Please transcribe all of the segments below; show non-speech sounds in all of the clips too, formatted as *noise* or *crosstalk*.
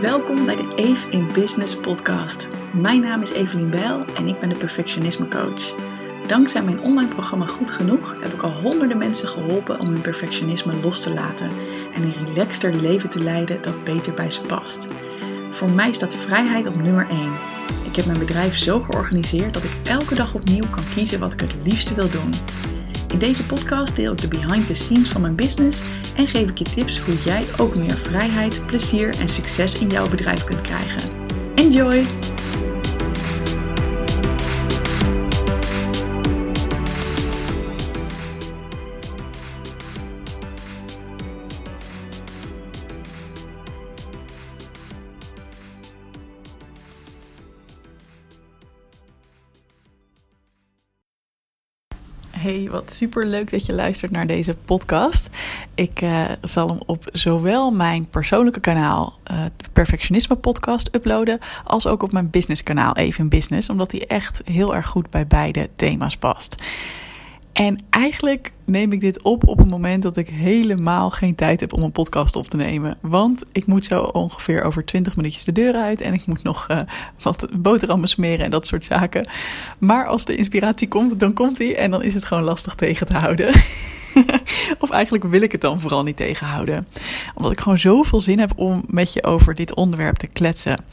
Welkom bij de Eve in Business podcast. Mijn naam is Evelien Bijl en ik ben de perfectionisme coach. Dankzij mijn online programma Goed Genoeg heb ik al honderden mensen geholpen om hun perfectionisme los te laten en een relaxter leven te leiden dat beter bij ze past. Voor mij staat vrijheid op nummer 1. Ik heb mijn bedrijf zo georganiseerd dat ik elke dag opnieuw kan kiezen wat ik het liefste wil doen. In deze podcast deel ik de behind the scenes van mijn business en geef ik je tips hoe jij ook meer vrijheid, plezier en succes in jouw bedrijf kunt krijgen. Enjoy! Hey, wat super leuk dat je luistert naar deze podcast. Ik uh, zal hem op zowel mijn persoonlijke kanaal, uh, de Perfectionisme Podcast, uploaden, als ook op mijn business kanaal, Even Business, omdat die echt heel erg goed bij beide thema's past. En eigenlijk neem ik dit op op een moment dat ik helemaal geen tijd heb om een podcast op te nemen. Want ik moet zo ongeveer over 20 minuutjes de deur uit en ik moet nog uh, wat boterhammen smeren en dat soort zaken. Maar als de inspiratie komt, dan komt die en dan is het gewoon lastig tegen te houden. *laughs* of eigenlijk wil ik het dan vooral niet tegenhouden. Omdat ik gewoon zoveel zin heb om met je over dit onderwerp te kletsen.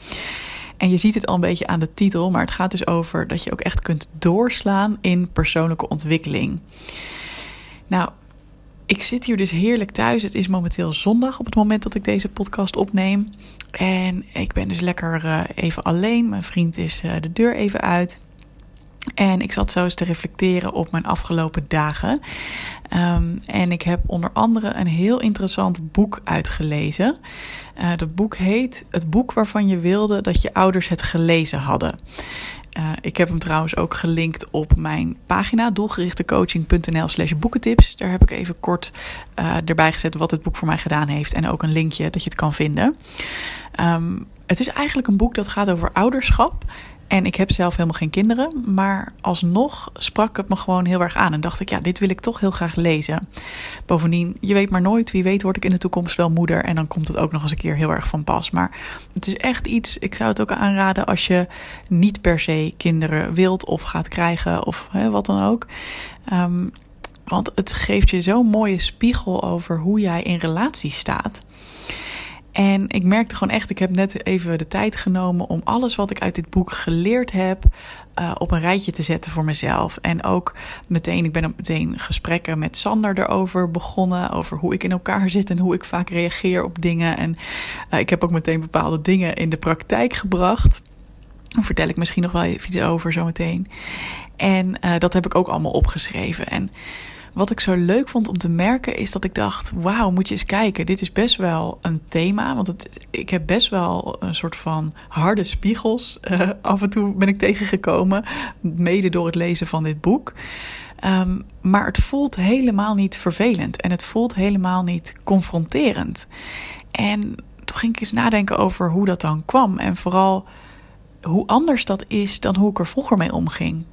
En je ziet het al een beetje aan de titel, maar het gaat dus over dat je ook echt kunt doorslaan in persoonlijke ontwikkeling. Nou, ik zit hier dus heerlijk thuis. Het is momenteel zondag op het moment dat ik deze podcast opneem. En ik ben dus lekker uh, even alleen. Mijn vriend is uh, de deur even uit. En ik zat zo eens te reflecteren op mijn afgelopen dagen. Um, en ik heb onder andere een heel interessant boek uitgelezen. Uh, dat boek heet Het boek waarvan je wilde dat je ouders het gelezen hadden. Uh, ik heb hem trouwens ook gelinkt op mijn pagina doelgerichtecoaching.nl slash boekentips. Daar heb ik even kort uh, erbij gezet wat het boek voor mij gedaan heeft. En ook een linkje dat je het kan vinden. Um, het is eigenlijk een boek dat gaat over ouderschap. En ik heb zelf helemaal geen kinderen, maar alsnog sprak het me gewoon heel erg aan. En dacht ik, ja, dit wil ik toch heel graag lezen. Bovendien, je weet maar nooit, wie weet word ik in de toekomst wel moeder. En dan komt het ook nog eens een keer heel erg van pas. Maar het is echt iets, ik zou het ook aanraden als je niet per se kinderen wilt of gaat krijgen of hè, wat dan ook. Um, want het geeft je zo'n mooie spiegel over hoe jij in relatie staat. En ik merkte gewoon echt, ik heb net even de tijd genomen om alles wat ik uit dit boek geleerd heb uh, op een rijtje te zetten voor mezelf. En ook meteen, ik ben ook meteen gesprekken met Sander erover begonnen. Over hoe ik in elkaar zit en hoe ik vaak reageer op dingen. En uh, ik heb ook meteen bepaalde dingen in de praktijk gebracht. Daar vertel ik misschien nog wel even iets over zometeen. En uh, dat heb ik ook allemaal opgeschreven. En wat ik zo leuk vond om te merken is dat ik dacht: wauw, moet je eens kijken. Dit is best wel een thema. Want het, ik heb best wel een soort van harde spiegels. Uh, af en toe ben ik tegengekomen. Mede door het lezen van dit boek. Um, maar het voelt helemaal niet vervelend. En het voelt helemaal niet confronterend. En toen ging ik eens nadenken over hoe dat dan kwam. En vooral hoe anders dat is dan hoe ik er vroeger mee omging.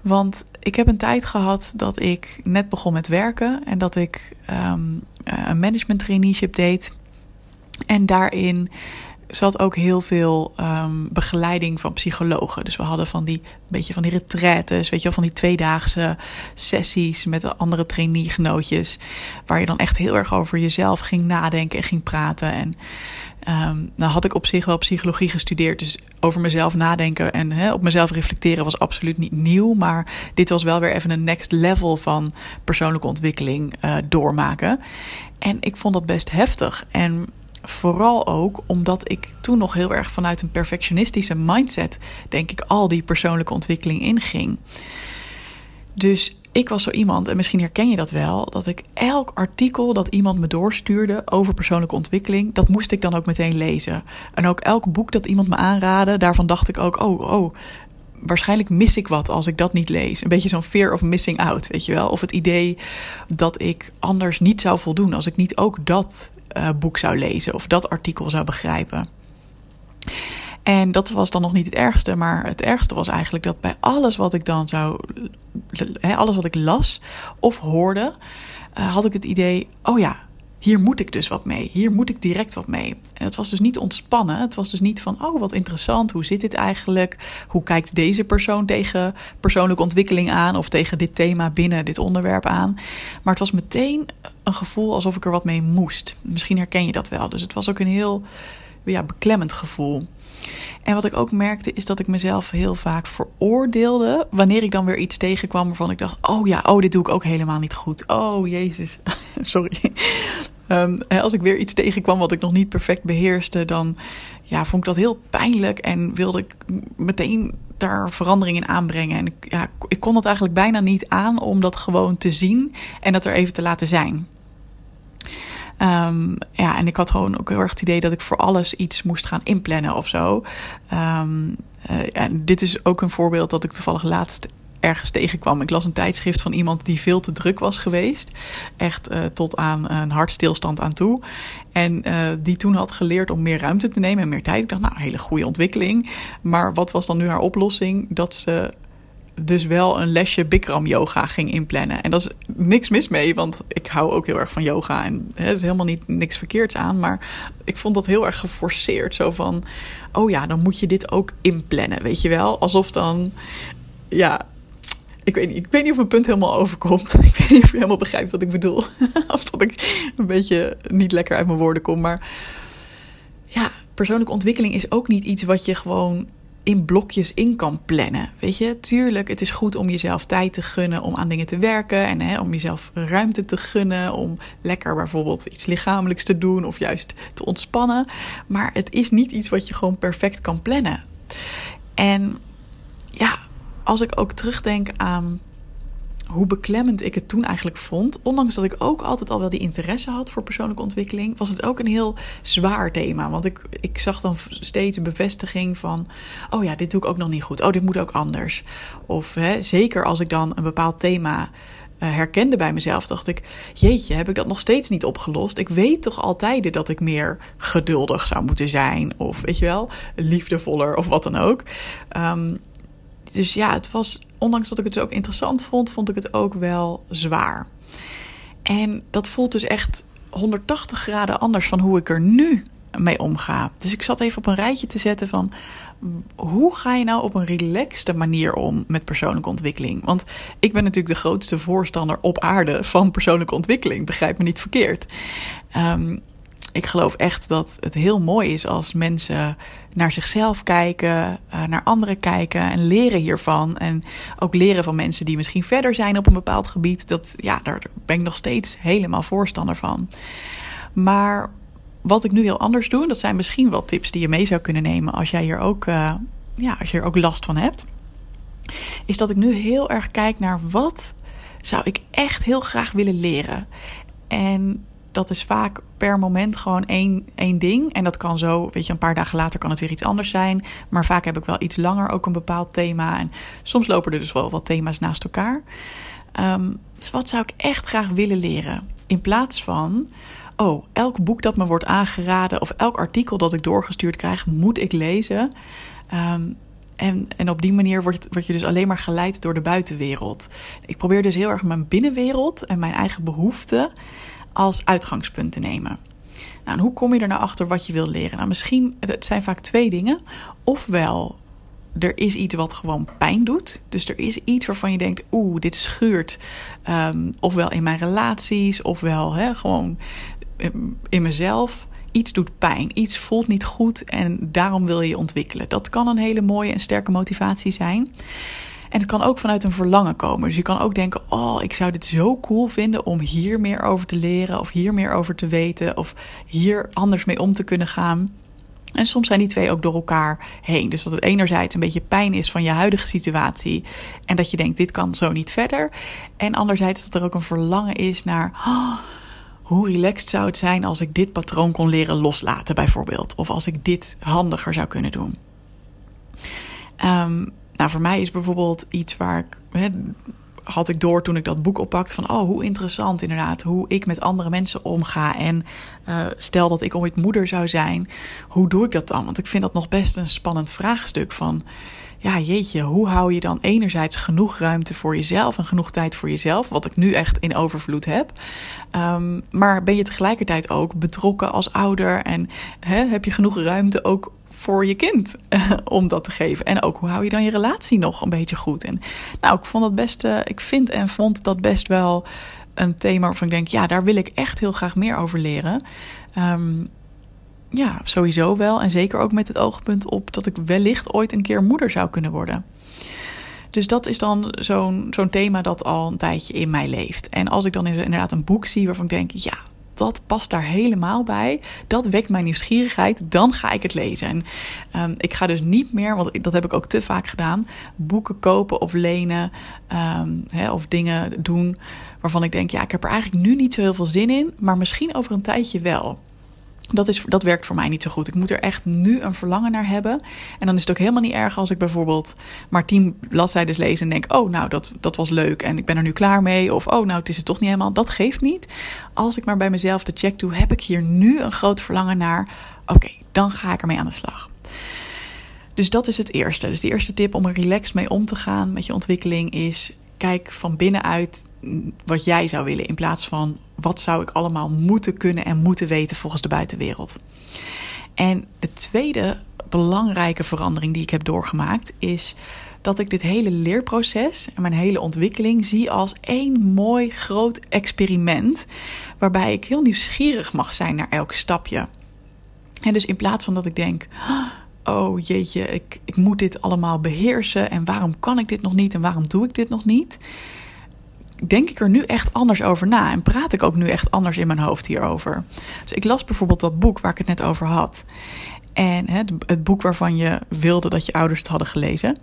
Want ik heb een tijd gehad dat ik net begon met werken en dat ik um, een management traineeship deed. En daarin zat ook heel veel um, begeleiding van psychologen. Dus we hadden van die beetje van die retraites, weet je wel, van die tweedaagse sessies met de andere traineegenootjes, waar je dan echt heel erg over jezelf ging nadenken en ging praten. En Um, nou had ik op zich wel psychologie gestudeerd, dus over mezelf nadenken en op mezelf reflecteren was absoluut niet nieuw. Maar dit was wel weer even een next level van persoonlijke ontwikkeling uh, doormaken. En ik vond dat best heftig. En vooral ook omdat ik toen nog heel erg vanuit een perfectionistische mindset, denk ik, al die persoonlijke ontwikkeling inging. Dus ik was zo iemand, en misschien herken je dat wel, dat ik elk artikel dat iemand me doorstuurde over persoonlijke ontwikkeling, dat moest ik dan ook meteen lezen. En ook elk boek dat iemand me aanraadde, daarvan dacht ik ook, oh, oh, waarschijnlijk mis ik wat als ik dat niet lees. Een beetje zo'n fear of missing out, weet je wel. Of het idee dat ik anders niet zou voldoen als ik niet ook dat uh, boek zou lezen of dat artikel zou begrijpen. En dat was dan nog niet het ergste, maar het ergste was eigenlijk dat bij alles wat ik dan zou, alles wat ik las of hoorde, uh, had ik het idee: oh ja, hier moet ik dus wat mee. Hier moet ik direct wat mee. En het was dus niet ontspannen. Het was dus niet van, oh wat interessant, hoe zit dit eigenlijk? Hoe kijkt deze persoon tegen persoonlijke ontwikkeling aan of tegen dit thema binnen dit onderwerp aan? Maar het was meteen een gevoel alsof ik er wat mee moest. Misschien herken je dat wel. Dus het was ook een heel ja, beklemmend gevoel. En wat ik ook merkte is dat ik mezelf heel vaak veroordeelde wanneer ik dan weer iets tegenkwam waarvan ik dacht: oh ja, oh dit doe ik ook helemaal niet goed. Oh jezus, *laughs* sorry. Um, als ik weer iets tegenkwam wat ik nog niet perfect beheerste, dan ja, vond ik dat heel pijnlijk en wilde ik meteen daar verandering in aanbrengen. En ik, ja, ik kon dat eigenlijk bijna niet aan om dat gewoon te zien en dat er even te laten zijn. Um, ja, en ik had gewoon ook heel erg het idee dat ik voor alles iets moest gaan inplannen of zo. Um, uh, en dit is ook een voorbeeld dat ik toevallig laatst ergens tegenkwam. Ik las een tijdschrift van iemand die veel te druk was geweest. Echt uh, tot aan een hartstilstand aan toe. En uh, die toen had geleerd om meer ruimte te nemen en meer tijd. Ik dacht, nou, hele goede ontwikkeling. Maar wat was dan nu haar oplossing? Dat ze dus wel een lesje Bikram yoga ging inplannen. En dat is niks mis mee, want ik hou ook heel erg van yoga. En er is helemaal niet niks verkeerds aan. Maar ik vond dat heel erg geforceerd. Zo van, oh ja, dan moet je dit ook inplannen, weet je wel? Alsof dan, ja... Ik weet, niet, ik weet niet of mijn punt helemaal overkomt. *laughs* Ik weet niet of je helemaal begrijpt wat ik bedoel. *laughs* of dat ik een beetje niet lekker uit mijn woorden kom. Maar ja, persoonlijke ontwikkeling is ook niet iets wat je gewoon in blokjes in kan plannen. Weet je, tuurlijk, het is goed om jezelf tijd te gunnen om aan dingen te werken en hè, om jezelf ruimte te gunnen om lekker bijvoorbeeld iets lichamelijks te doen of juist te ontspannen. Maar het is niet iets wat je gewoon perfect kan plannen. En ja, als ik ook terugdenk aan hoe beklemmend ik het toen eigenlijk vond. Ondanks dat ik ook altijd al wel die interesse had voor persoonlijke ontwikkeling, was het ook een heel zwaar thema. Want ik, ik zag dan steeds bevestiging van: oh ja, dit doe ik ook nog niet goed. Oh, dit moet ook anders. Of hè, zeker als ik dan een bepaald thema uh, herkende bij mezelf, dacht ik: Jeetje, heb ik dat nog steeds niet opgelost? Ik weet toch altijd dat ik meer geduldig zou moeten zijn, of weet je wel, liefdevoller of wat dan ook. Um, dus ja, het was, ondanks dat ik het dus ook interessant vond, vond ik het ook wel zwaar. En dat voelt dus echt 180 graden anders van hoe ik er nu mee omga. Dus ik zat even op een rijtje te zetten van hoe ga je nou op een relaxte manier om met persoonlijke ontwikkeling? Want ik ben natuurlijk de grootste voorstander op aarde van persoonlijke ontwikkeling. Begrijp me niet verkeerd. Um, ik geloof echt dat het heel mooi is als mensen naar zichzelf kijken, eh, naar anderen kijken en leren hiervan. En ook leren van mensen die misschien verder zijn op een bepaald gebied. Dat, ja, daar ben ik nog steeds helemaal voorstander van. Maar wat ik nu heel anders doe, dat zijn misschien wel tips die je mee zou kunnen nemen als jij hier ook, uh, ja, als je er ook last van hebt. Is dat ik nu heel erg kijk naar wat zou ik echt heel graag willen leren. En dat is vaak per moment gewoon één, één ding. En dat kan zo, weet je, een paar dagen later kan het weer iets anders zijn. Maar vaak heb ik wel iets langer ook een bepaald thema. En soms lopen er dus wel wat thema's naast elkaar. Um, dus wat zou ik echt graag willen leren? In plaats van, oh, elk boek dat me wordt aangeraden of elk artikel dat ik doorgestuurd krijg, moet ik lezen. Um, en, en op die manier word, word je dus alleen maar geleid door de buitenwereld. Ik probeer dus heel erg mijn binnenwereld en mijn eigen behoeften als uitgangspunt te nemen. Nou, en hoe kom je er nou achter wat je wil leren? Nou, misschien, het zijn vaak twee dingen. Ofwel, er is iets wat gewoon pijn doet. Dus er is iets waarvan je denkt, oeh, dit schuurt. Um, ofwel in mijn relaties, ofwel hè, gewoon in mezelf. Iets doet pijn, iets voelt niet goed en daarom wil je je ontwikkelen. Dat kan een hele mooie en sterke motivatie zijn. En het kan ook vanuit een verlangen komen. Dus je kan ook denken: Oh, ik zou dit zo cool vinden om hier meer over te leren, of hier meer over te weten, of hier anders mee om te kunnen gaan. En soms zijn die twee ook door elkaar heen. Dus dat het enerzijds een beetje pijn is van je huidige situatie. En dat je denkt, dit kan zo niet verder. En anderzijds dat er ook een verlangen is naar. Oh, hoe relaxed zou het zijn als ik dit patroon kon leren loslaten, bijvoorbeeld. Of als ik dit handiger zou kunnen doen. Um, nou, voor mij is bijvoorbeeld iets waar ik. Hè, had ik door toen ik dat boek oppakte van oh hoe interessant inderdaad hoe ik met andere mensen omga en uh, stel dat ik ooit moeder zou zijn hoe doe ik dat dan want ik vind dat nog best een spannend vraagstuk van ja, jeetje, hoe hou je dan enerzijds genoeg ruimte voor jezelf en genoeg tijd voor jezelf, wat ik nu echt in overvloed heb. Um, maar ben je tegelijkertijd ook betrokken als ouder en hè, heb je genoeg ruimte ook voor je kind om dat te geven. En ook hoe hou je dan je relatie nog een beetje goed? En nou, ik vond dat best, uh, ik vind en vond dat best wel een thema waarvan ik denk, ja, daar wil ik echt heel graag meer over leren. Um, ja, sowieso wel. En zeker ook met het oogpunt op dat ik wellicht ooit een keer moeder zou kunnen worden. Dus dat is dan zo'n zo'n thema dat al een tijdje in mij leeft. En als ik dan inderdaad een boek zie waarvan ik denk, ja, dat past daar helemaal bij. Dat wekt mijn nieuwsgierigheid. Dan ga ik het lezen. En um, ik ga dus niet meer, want dat heb ik ook te vaak gedaan, boeken kopen of lenen hè, of dingen doen waarvan ik denk, ja, ik heb er eigenlijk nu niet zo heel veel zin in, maar misschien over een tijdje wel. Dat, is, dat werkt voor mij niet zo goed. Ik moet er echt nu een verlangen naar hebben. En dan is het ook helemaal niet erg als ik bijvoorbeeld maar tien bladzijden lees en denk: Oh, nou, dat, dat was leuk en ik ben er nu klaar mee. Of oh, nou, het is het toch niet helemaal. Dat geeft niet. Als ik maar bij mezelf de check doe: heb ik hier nu een groot verlangen naar? Oké, dan ga ik ermee aan de slag. Dus dat is het eerste. Dus de eerste tip om er relaxed mee om te gaan met je ontwikkeling is: kijk van binnenuit wat jij zou willen. In plaats van wat zou ik allemaal moeten kunnen en moeten weten volgens de buitenwereld. En de tweede belangrijke verandering die ik heb doorgemaakt is dat ik dit hele leerproces en mijn hele ontwikkeling zie als één mooi groot experiment. Waarbij ik heel nieuwsgierig mag zijn naar elk stapje. En dus in plaats van dat ik denk oh jeetje, ik, ik moet dit allemaal beheersen en waarom kan ik dit nog niet en waarom doe ik dit nog niet? Denk ik er nu echt anders over na en praat ik ook nu echt anders in mijn hoofd hierover. Dus ik las bijvoorbeeld dat boek waar ik het net over had. En hè, het boek waarvan je wilde dat je ouders het hadden gelezen.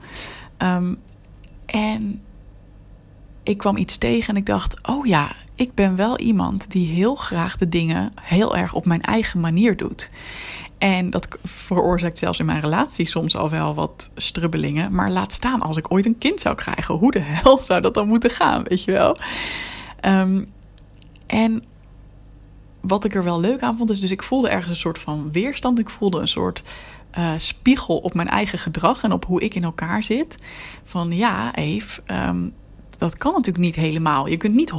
Um, en ik kwam iets tegen en ik dacht: oh ja, ik ben wel iemand die heel graag de dingen heel erg op mijn eigen manier doet. En dat veroorzaakt zelfs in mijn relatie soms al wel wat strubbelingen. Maar laat staan als ik ooit een kind zou krijgen. Hoe de hel zou dat dan moeten gaan, weet je wel? Um, en wat ik er wel leuk aan vond, is dus ik voelde ergens een soort van weerstand. Ik voelde een soort uh, spiegel op mijn eigen gedrag en op hoe ik in elkaar zit. Van ja, Eve, um, dat kan natuurlijk niet helemaal. Je kunt niet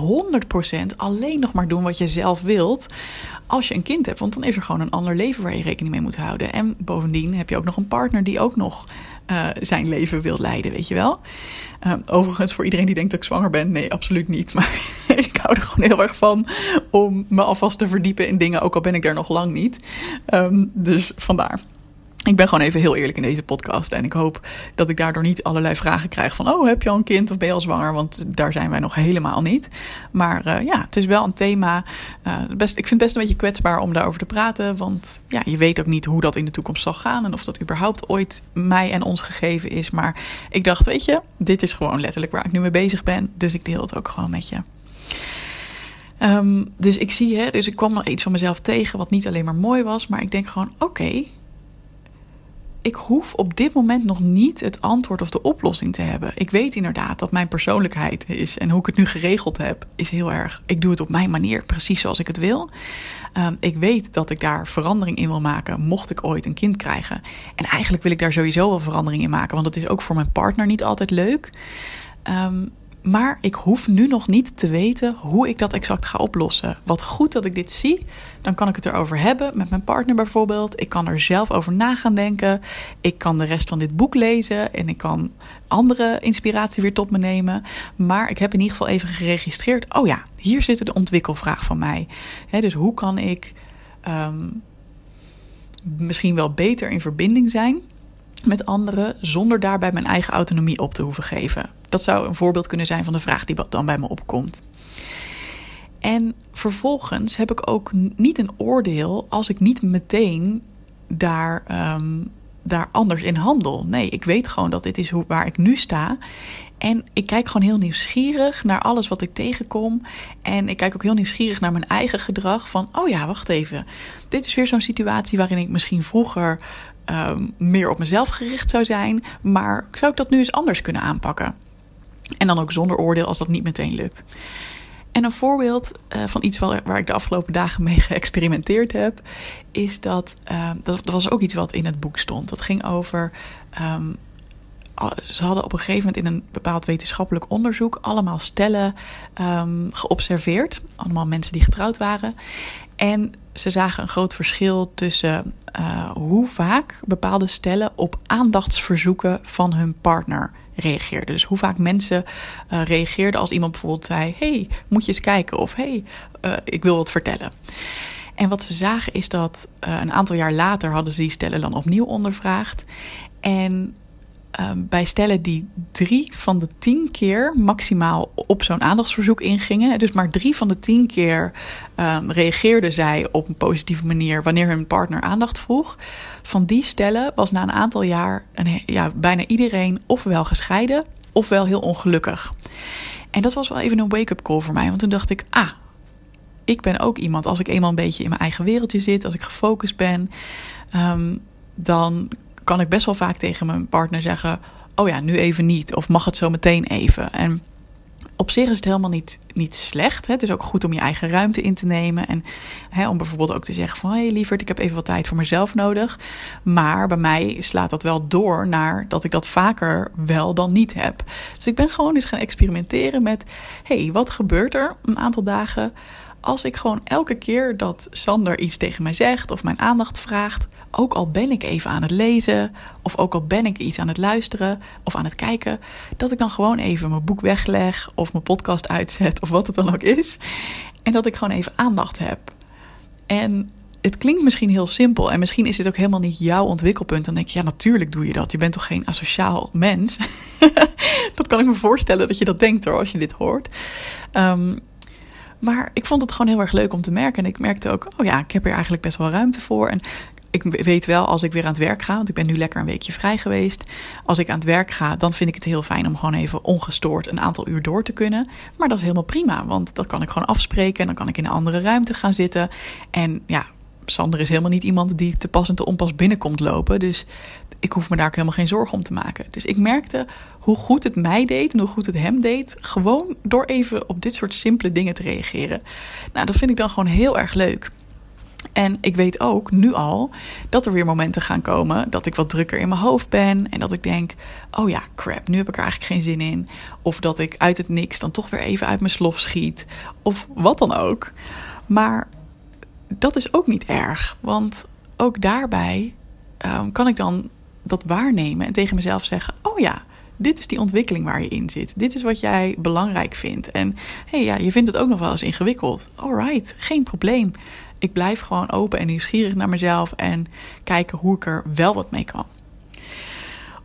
100% alleen nog maar doen wat je zelf wilt als je een kind hebt. Want dan is er gewoon een ander leven waar je rekening mee moet houden. En bovendien heb je ook nog een partner die ook nog uh, zijn leven wil leiden, weet je wel. Uh, overigens, voor iedereen die denkt dat ik zwanger ben, nee, absoluut niet. *laughs* Maar ik hou er gewoon heel erg van om me alvast te verdiepen in dingen, ook al ben ik er nog lang niet. Um, dus vandaar. Ik ben gewoon even heel eerlijk in deze podcast. En ik hoop dat ik daardoor niet allerlei vragen krijg van... oh, heb je al een kind of ben je al zwanger? Want daar zijn wij nog helemaal niet. Maar uh, ja, het is wel een thema. Uh, best, ik vind het best een beetje kwetsbaar om daarover te praten. Want ja, je weet ook niet hoe dat in de toekomst zal gaan... en of dat überhaupt ooit mij en ons gegeven is. Maar ik dacht, weet je, dit is gewoon letterlijk waar ik nu mee bezig ben. Dus ik deel het ook gewoon met je. Um, dus ik zie, hè, dus ik kwam nog iets van mezelf tegen... wat niet alleen maar mooi was, maar ik denk gewoon, oké... ik hoef op dit moment nog niet het antwoord of de oplossing te hebben. Ik weet inderdaad dat mijn persoonlijkheid is en hoe ik het nu geregeld heb, is heel erg. Ik doe het op mijn manier, precies zoals ik het wil. Um, ik weet dat ik daar verandering in wil maken, mocht ik ooit een kind krijgen. En eigenlijk wil ik daar sowieso wel verandering in maken, want dat is ook voor mijn partner niet altijd leuk. Um, maar ik hoef nu nog niet te weten hoe ik dat exact ga oplossen. Wat goed dat ik dit zie, dan kan ik het erover hebben met mijn partner bijvoorbeeld. Ik kan er zelf over na gaan denken. Ik kan de rest van dit boek lezen en ik kan andere inspiratie weer tot me nemen. Maar ik heb in ieder geval even geregistreerd. Oh ja, hier zit de ontwikkelvraag van mij. dus hoe kan ik um, misschien wel beter in verbinding zijn met anderen zonder daarbij mijn eigen autonomie op te hoeven geven. Dat zou een voorbeeld kunnen zijn van de vraag die dan bij me opkomt. En vervolgens heb ik ook niet een oordeel als ik niet meteen daar, um, daar anders in handel. Nee, ik weet gewoon dat dit is hoe, waar ik nu sta. En ik kijk gewoon heel nieuwsgierig naar alles wat ik tegenkom. En ik kijk ook heel nieuwsgierig naar mijn eigen gedrag. Van, oh ja, wacht even. Dit is weer zo'n situatie waarin ik misschien vroeger um, meer op mezelf gericht zou zijn. Maar zou ik dat nu eens anders kunnen aanpakken? En dan ook zonder oordeel als dat niet meteen lukt. En een voorbeeld uh, van iets waar, waar, ik de afgelopen dagen mee *laughs* geëxperimenteerd heb, is dat, uh, dat, was ook iets wat in het boek stond. Dat ging over um, ze hadden op een gegeven moment in een bepaald wetenschappelijk onderzoek allemaal stellen geobserveerd. Allemaal mensen die getrouwd waren. En ze zagen een groot verschil tussen uh, hoe vaak bepaalde stellen op aandachtsverzoeken van hun partner reageerden. Dus hoe vaak mensen uh, reageerden als iemand bijvoorbeeld zei: Hey, moet je eens kijken? Of Hey, uh, ik wil wat vertellen. En wat ze zagen is dat een aantal jaar later hadden ze die stellen dan opnieuw ondervraagd. En um, bij stellen die drie van de tien keer maximaal op zo'n aandachtsverzoek ingingen. Dus maar drie van de tien keer um, reageerden zij op een positieve manier wanneer hun partner aandacht vroeg. Van die stellen was na een aantal jaar een, ja, bijna iedereen ofwel gescheiden ofwel heel ongelukkig. En dat was wel even een wake-up call voor mij. Want toen dacht ik, ah, ik ben ook iemand. Als ik eenmaal een beetje in mijn eigen wereldje zit, als ik gefocust ben, um, dan kan ik best wel vaak tegen mijn partner zeggen: Oh ja, nu even niet. Of mag het zo meteen even. En op zich is het helemaal niet, niet slecht. Hè? Het is ook goed om je eigen ruimte in te nemen. En hè, om bijvoorbeeld ook te zeggen van... hey, lieverd, ik heb even wat tijd voor mezelf nodig. Maar bij mij slaat dat wel door naar dat ik dat vaker wel dan niet heb. Dus ik ben gewoon eens gaan experimenteren met... hey, wat gebeurt er een aantal dagen als ik gewoon elke keer dat Sander iets tegen mij zegt of mijn aandacht vraagt, ook al ben ik even aan het lezen of ook al ben ik iets aan het luisteren of aan het kijken, dat ik dan gewoon even mijn boek wegleg of mijn podcast uitzet of wat het dan ook is. En dat ik gewoon even aandacht heb. En het klinkt misschien heel simpel en misschien is dit ook helemaal niet jouw ontwikkelpunt. Dan denk je, ja, natuurlijk doe je dat. Je bent toch geen asociaal mens? *laughs* dat kan ik me voorstellen dat je dat denkt hoor, als je dit hoort. Um, maar ik vond het gewoon heel erg leuk om te merken. En ik merkte ook, oh ja, ik heb hier eigenlijk best wel ruimte voor. En ik weet wel, als ik weer aan het werk ga, want ik ben nu lekker een weekje vrij geweest. Als ik aan het werk ga, dan vind ik het heel fijn om gewoon even ongestoord een aantal uur door te kunnen. Maar dat is helemaal prima, want dan kan ik gewoon afspreken en dan kan ik in een andere ruimte gaan zitten. En ja, Sander is helemaal niet iemand die te pas en te onpas binnenkomt lopen. Dus ik hoef me daar ook helemaal geen zorgen om te maken. Dus ik merkte hoe goed het mij deed en hoe goed het hem deed. Gewoon door even op dit soort simpele dingen te reageren. Nou, dat vind ik dan gewoon heel erg leuk. En ik weet ook nu al dat er weer momenten gaan komen dat ik wat drukker in mijn hoofd ben. En dat ik denk: oh ja, crap, nu heb ik er eigenlijk geen zin in. Of dat ik uit het niks dan toch weer even uit mijn slof schiet. Of wat dan ook. Maar dat is ook niet erg. Want ook daarbij um, kan ik dan dat waarnemen en tegen mezelf zeggen: Oh ja, dit is die ontwikkeling waar je in zit. Dit is wat jij belangrijk vindt. En hey, ja, je vindt het ook nog wel eens ingewikkeld. Alright, geen probleem. Ik blijf gewoon open en nieuwsgierig naar mezelf en kijken hoe ik er wel wat mee kan.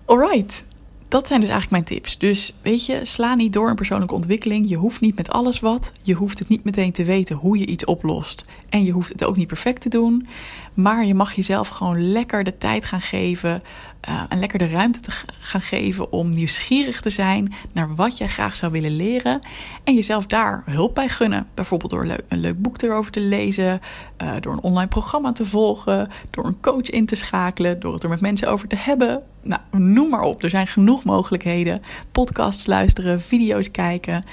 Alright, dat zijn dus eigenlijk mijn tips. Dus weet je, sla niet door in persoonlijke ontwikkeling. Je hoeft niet met alles wat. Je hoeft het niet meteen te weten hoe je iets oplost. En je hoeft het ook niet perfect te doen. Maar je mag jezelf gewoon lekker de tijd gaan geven. Uh, en lekker de ruimte te gaan geven om nieuwsgierig te zijn naar wat jij graag zou willen leren. En jezelf daar hulp bij gunnen. Bijvoorbeeld door een leuk boek erover te lezen. Uh, door een online programma te volgen. Door een coach in te schakelen. Door het er met mensen over te hebben. Nou, noem maar op. Er zijn genoeg mogelijkheden. Podcasts luisteren, video's kijken.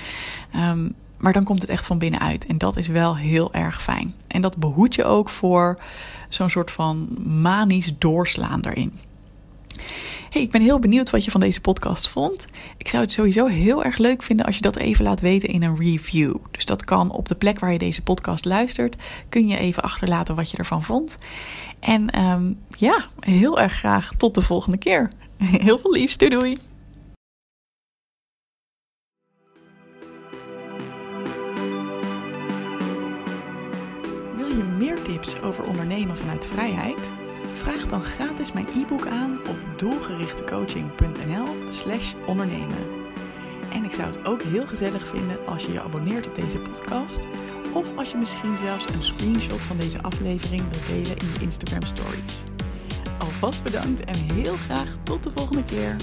Um, maar dan komt het echt van binnenuit. En dat is wel heel erg fijn. En dat behoedt je ook voor zo'n soort van manisch doorslaan daarin. Hey, ik ben heel benieuwd wat je van deze podcast vond. Ik zou het sowieso heel erg leuk vinden als je dat even laat weten in een review. Dus dat kan op de plek waar je deze podcast luistert. Kun je even achterlaten wat je ervan vond. En um, ja, heel erg graag tot de volgende keer. *laughs* Heel veel liefs. Doei doei. Wil je meer tips over ondernemen vanuit vrijheid? Vraag dan gratis mijn e-book aan op doelgerichtecoaching.nl/slash ondernemen. En ik zou het ook heel gezellig vinden als je je abonneert op deze podcast. Of als je misschien zelfs een screenshot van deze aflevering wilt delen in je Instagram stories. Alvast bedankt en heel graag tot de volgende keer.